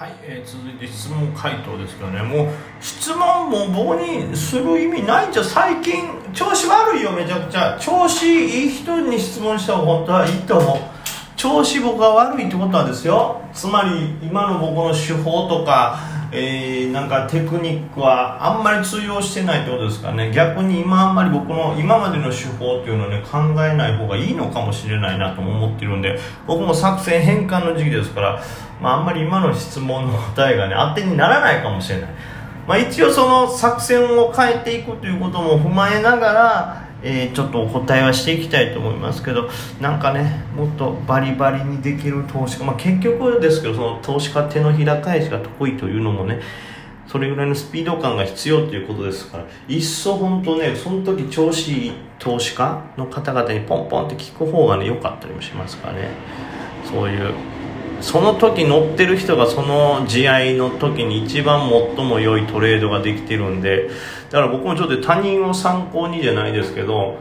はい、えー、続いて質問回答ですけどね。もう質問も棒にする意味ないんじゃ最近調子悪いよめちゃくちゃ。調子いい人に質問した方が本当はいいと思う。調子僕は悪いってことはですよ。つまり今の僕の手法とかえー、なんかテクニックはあんまり通用してないってことですかね。逆に今あんまり僕の今までの手法っていうのをね考えない方がいいのかもしれないなとも思ってるんで僕も作戦変換の時期ですから、まあ、あんまり今の質問の答えがね当てにならないかもしれない、まあ、一応その作戦を変えていくということも踏まえながらえー、ちょっとお答えはしていきたいと思いますけどなんかねもっとバリバリにできる投資家、まあ、結局ですけどその投資家手のひら返しが得意というのもねそれぐらいのスピード感が必要ということですからいっそ本当ねその時調子いい投資家の方々にポンポンって聞く方がね良かったりもしますからね。そういうその時乗ってる人がその試合の時に一番最も良いトレードができてるんでだから僕もちょっと他人を参考にじゃないですけど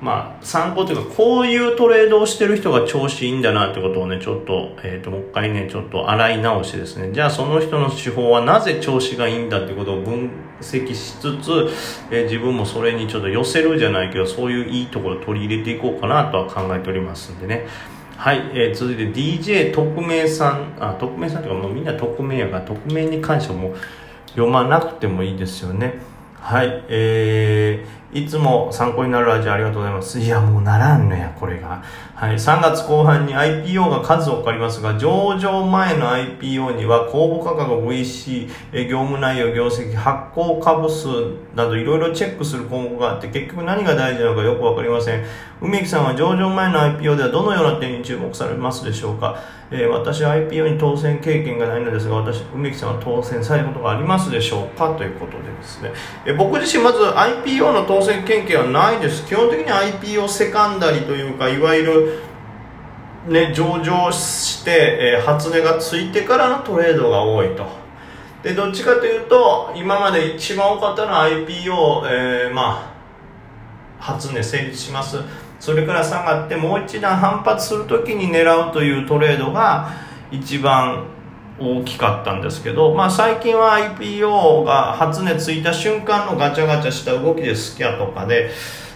まあ参考というかこういうトレードをしてる人が調子いいんだなってことをねちょっと,、えー、ともう一回ねちょっと洗い直しですね。じゃあその人の手法はなぜ調子がいいんだってことを分析しつつ、え、自分もそれにちょっと寄せるじゃないけどそういういいところを取り入れていこうかなとは考えておりますんでね。はい、えー、続いて DJ 特命さん、あ、特命さんというかもうみんな匿名やから、匿名に関しても読まなくてもいいですよね。はい、えー、いつも参考になるラジオありがとうございます。いや、もうならんのや、これが。はい、3月後半に IPO が数多くありますが、上場前の IPO には公募価格、VC、業務内容、業績、発行株数などいろいろチェックする項目があって、結局何が大事なのかよくわかりません。梅木さんは上場前の IPO ではどのような点に注目されますでしょうか、えー、私は IPO に当選経験がないのですが、私、梅木さんは当選されることがありますでしょうか？ということでですね、えー、僕自身まず IPO の当選経験はないです。基本的に IPO セカンダリというか、いわゆるね、上場して、えー、初値がついてからのトレードが多いと。で、どっちかというと、今まで一番多かったのは IPO、えー、まあ、初値成立します。それから下がってもう一段反発するときに狙うというトレードが一番大きかったんですけど、まあ、最近は IPO が初値ついた瞬間のガチャガチャした動きでスキャとかで、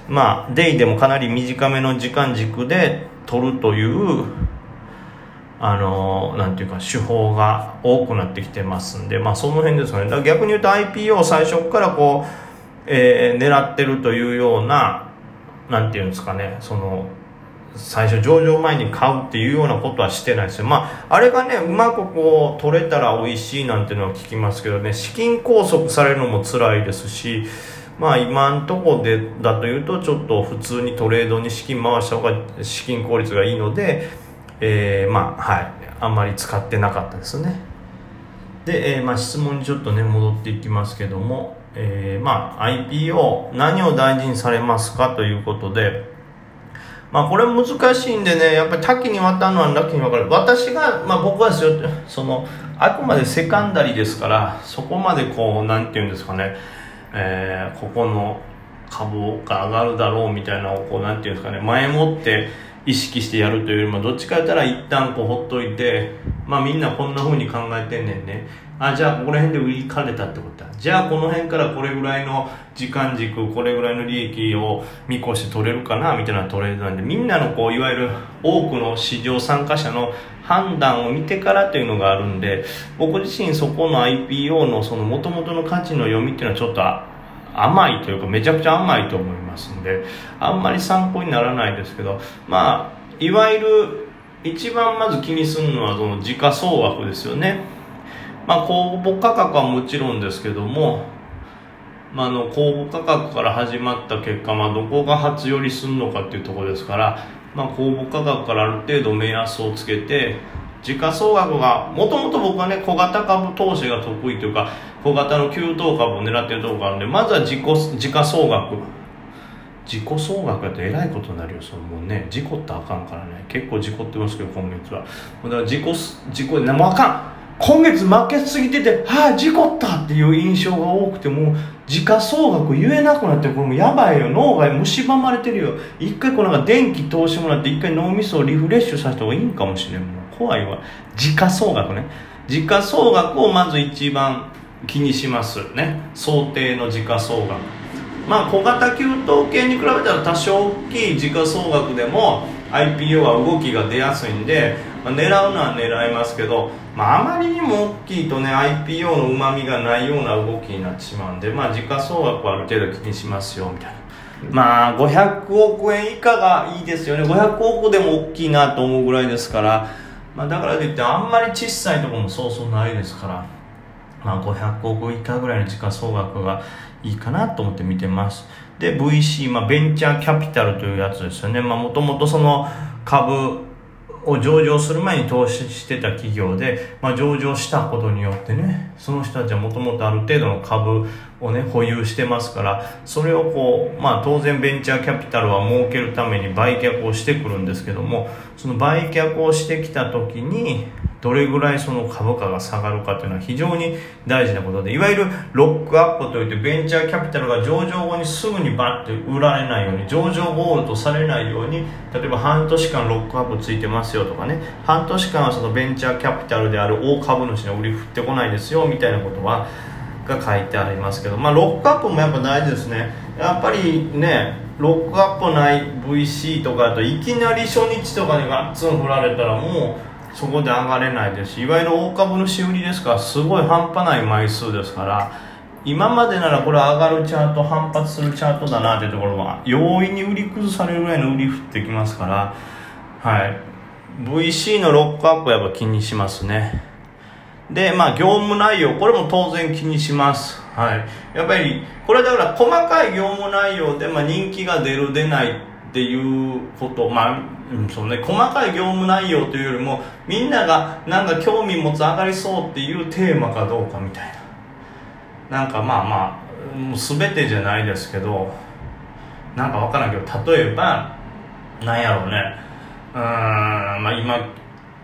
まあ、デイでもかなり短めの時間軸で取るというあのなんていうか手法が多くなってきてますんで、まあ、その辺ですよね。だから逆に言うと IPO 最初からこう、えー、狙ってるというようななんていうんですかねその最初上場前に買うっていうようなことはしてないです。よまああれがねうまくこう取れたら美味しいなんていうのは聞きますけどね資金拘束されるのも辛いですしまあ今んとこでだというとちょっと普通にトレードに資金回した方が資金効率がいいので、えー、まあはいあんまり使ってなかったですね。で、えー、まあ質問にちょっとね戻っていきますけども、えー、まあ IPO 何を大事にされますかということでまあこれ難しいんでねやっぱり多岐にわたるのは多岐にわかる。私が、まあ、僕はですよそのあくまでセカンダリですからそこまでこうなんていうんですかね。えー、ここの株が上がるだろうみたいなのをこうなんていうんですかね。前もって意識してやるというよりもどっちかやったら一旦こうほっといてまあみんなこんな風に考えてんねんね。あじゃあここら辺で売りかれたってことだ。じゃあこの辺からこれぐらいの時間軸これぐらいの利益を見越して取れるかなみたいなトレードなんでみんなのこういわゆる多くの市場参加者の判断を見てからというのがあるんで僕自身そこの IPO のその元々の価値の読みっていうのはちょっと甘いというかめちゃくちゃ甘いと思いますんであんまり参考にならないですけどまあいわゆる一番まず気にするのはその時価総額ですよね。まあ公募価格はもちろんですけどもまあ、の公募価格から始まった結果、まあ、どこが初寄りするのかっていうところですから、まあ、公募価格からある程度目安をつけて時価総額がもともと僕はね小型株投資が得意というか小型の急騰株を狙ってるとこがあるんでまずは自己時価総額自己総額やとえらいことになるよそのもうね事故ってあかんからね結構事故ってますけど今月はだから自己事故でもあかん今月負けすぎてて、はあ、事故ったっていう印象が多くて、もう、時価総額言えなくなって、これもやばいよ。脳が蝕まれてるよ。一回こうなんか電気通してもらって、一回脳みそをリフレッシュさせた方がいいんかもしれん。もう怖いわ。時価総額ね。時価総額をまず一番気にしますね。想定の時価総額。まあ小型給湯系に比べたら多少大きい時価総額でも IPO は動きが出やすいんで、まあ、狙うのは狙いますけど、まあ、あまりにも大きいとね IPO のうまみがないような動きになってしまうんで、まあ、時価総額はある程度気にしますよみたいな。まあ500億円以下がいいですよね。500億でも大きいなと思うぐらいですから、まあ、だからといってあんまり小さいところもそうそうないですから。まあ、500億以下ぐらいの時価総額がいいかなと思って見てます。で VC、まあ、ベンチャーキャピタルというやつですよね。まあもともとその株を上場する前に投資してた企業で、まあ、上場したことによってねその人たちはもともとある程度の株をね保有してますからそれをこう、まあ、当然ベンチャーキャピタルは儲けるために売却をしてくるんですけどもその売却をしてきた時にどれぐらいその株価が下がるかというのは非常に大事なことでいわゆるロックアップといってベンチャーキャピタルが上場後にすぐにバッて売られないように上場ゴールとされないように例えば半年間ロックアップついてますよとかね半年間はそのベンチャーキャピタルである大株主の売り振ってこないですよみたいなことはが書いてありますけど、まあ、ロックアップもやっぱ大事ですね。やっぱりねロックアップない VC とかだといきなり初日とかにガッツン振られたらもうそこで上がれないです。しいわゆる大株主売りですからすごい半端ない枚数ですから今までならこれ上がるチャート反発するチャートだなというところは容易に売り崩されるぐらいの売り降ってきますからはい。VC のロックアップはやっぱ気にしますね。でまあ業務内容これも当然気にします。はい。やっぱりこれだから細かい業務内容で、まあ、人気が出る出ないっていうことまあうん、そうね、細かい業務内容というよりもみんながなんか興味持つ上がりそうっていうテーマかどうかみたいな。なんかまあまあもう全てじゃないですけどなんか分からんけど例えばなんやろうね。うんまあ今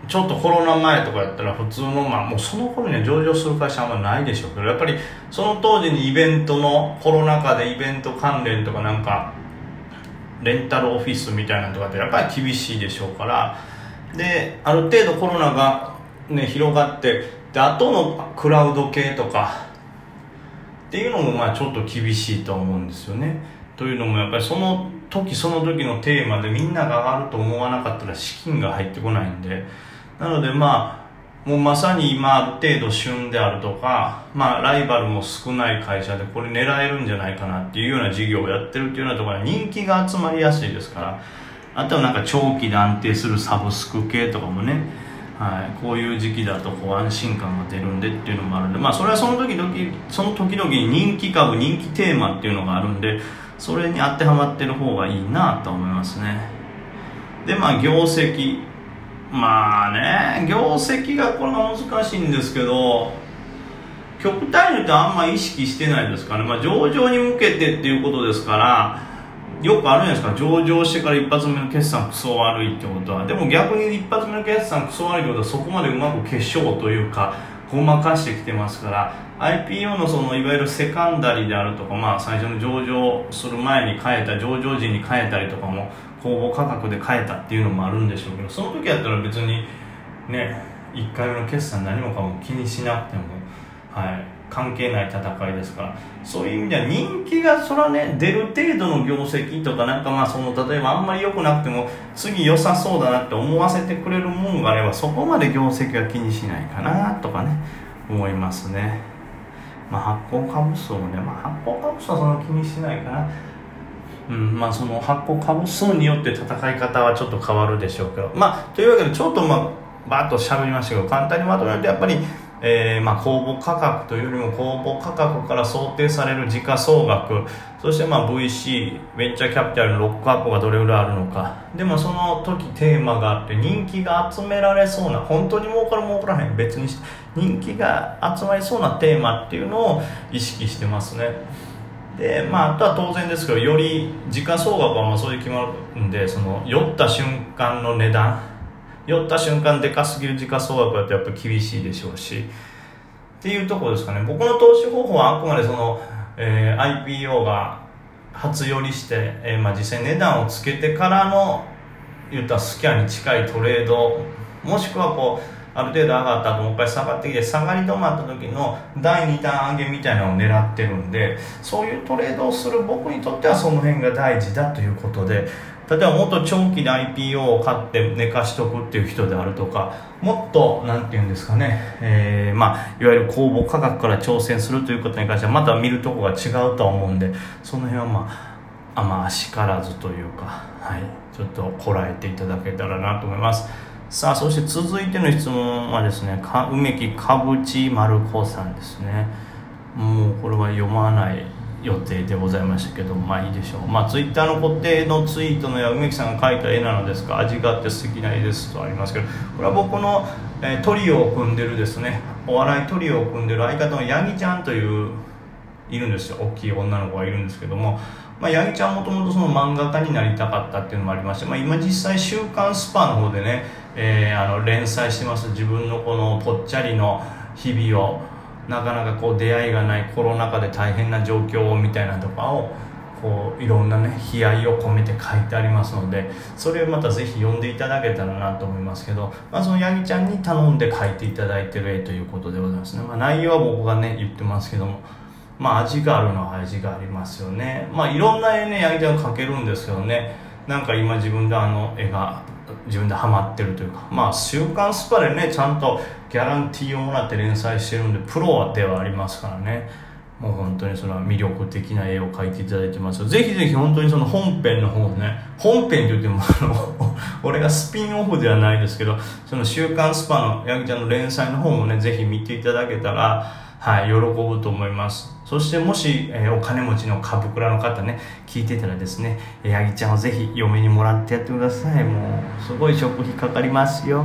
ちょっとコロナ前とかやったら普通のまあもうその頃には上場する会社あんまないでしょうけどやっぱりその当時にイベントのコロナ禍でイベント関連とかなんかレンタルオフィスみたいなのとかってやっぱり厳しいでしょうから。である程度コロナが、ね、広がってで後のクラウド系とかっていうのもまあちょっと厳しいと思うんですよね。というのもやっぱりその時その時のテーマでみんなが上がると思わなかったら資金が入ってこないんで。なのでまあもうまさに今ある程度旬であるとか、まあ、ライバルも少ない会社でこれ狙えるんじゃないかなっていうような事業をやってるっていうようなところは人気が集まりやすいですからあとはなんか長期で安定するサブスク系とかもね、はい、こういう時期だとこう安心感が出るんでっていうのもあるんで、まあ、それはその時々その時々に人気株人気テーマっていうのがあるんでそれに当てはまってる方がいいなと思いますね。でまあ業績。まあね業績がこんな難しいんですけど極端に言うとあんま意識してないですかね、まあ、上場に向けてっていうことですからよくあるじゃないですか。上場してから一発目の決算クソ悪いってことは。でも逆に一発目の決算クソ悪いってことはそこまでうまく化粧というかごまかしてきてますから。IPO のそのいわゆるセカンダリであるとか、まあ、最初の上場する前に変えた上場時に変えたりとかも公募価格で変えたっていうのもあるんでしょうけどその時やったら別にね1回目の決算何もかも気にしなくても、はい、関係ない戦いですから。そういう意味では人気がそらね出る程度の業績とかなんかまあその例えばあんまり良くなくても次良さそうだなって思わせてくれるもんがあればそこまで業績は気にしないかなとかね思いますね。まあ発行株数もね、まあ、発行株数はそんな気にしないかな。うんまあ、その発行株数によって戦い方はちょっと変わるでしょうけど、まあ、というわけでちょっとまあバッとしゃべりましたけど簡単にまとめるとやっぱり、えーまあ、公募価格というよりも公募価格から想定される時価総額。そしてまあ VC ベンチャーキャピタルのロックアップがどれぐらいあるのか。でもその時テーマがあって人気が集められそうな本当に儲かる儲からへん別にして人気が集まりそうなテーマっていうのを意識してますね。でまあ、あとは当然ですけどより時価総額はまあそういう決まるんでその酔った瞬間の値段酔った瞬間でかすぎる時価総額だとやっぱ厳しいでしょうし。っていうところですかね。僕の投資方法はあくまでその、えー、IPO が初寄りして、えーまあ、実際値段をつけてからの言ったスキャンに近いトレードもしくはこうある程度上がった後もう一回下がってきて下がり止まった時の第2弾上げみたいなのを狙ってるんでそういうトレードをする僕にとってはその辺が大事だということで例えばもっと長期で IPO を買って寝かしとくっていう人であるとかもっと何て言うんですかね、えー、まあ、いわゆる公募価格から挑戦するということに関してはまた見るとこが違うとは思うんでその辺はまああまあしからずというか、はい、ちょっとこらえていただけたらなと思います。さあそして続いての質問はですね梅木かぶち丸子さんですね。もうこれは読まない予定でございましたけどまあいいでしょう。まあツイッターの固定のツイートの梅木さんが描いた絵なのですが味があって素敵な絵ですとありますけどこれは僕の、えー、トリオを組んでるですねお笑いトリオを組んでる相方のヤギちゃんといういるんですよ。大きい女の子がいるんですけども。まあ、八木ちゃんもともとその漫画家になりたかったっていうのもありまして、まあ、今実際「週刊スパ」の方でね、えー、あの連載してます。自分のこのぽっちゃりの日々をなかなかこう出会いがないコロナ禍で大変な状況みたいなとかをこういろんなね悲哀を込めて書いてありますのでそれをまたぜひ読んでいただけたらなと思いますけど、まあ、そのヤギちゃんに頼んで書いていただいてる絵ということでございますね、まあ、内容は僕がね言ってますけどもまあ味があるのは味がありますよね。まあいろんな絵ねヤギちゃん描けるんですけどね。なんか今自分であの絵が自分でハマってるというか。まあ「週刊スパ」でねちゃんとギャランティーをもらって連載してるんでプロではありますからね。もう本当にそれは魅力的な絵を描いていただいてますぜひぜひ本当にその本編の方ね本編って言ってもあの 俺がスピンオフではないですけどその「週刊スパ」のヤギちゃんの連載の方もねぜひ見ていただけたらはい喜ぶと思います。そしてもし、えー、お金持ちの株倉の方ね聞いてたらですねヤギちゃんをぜひ嫁にもらってやってください。もうすごい食費かかりますよ。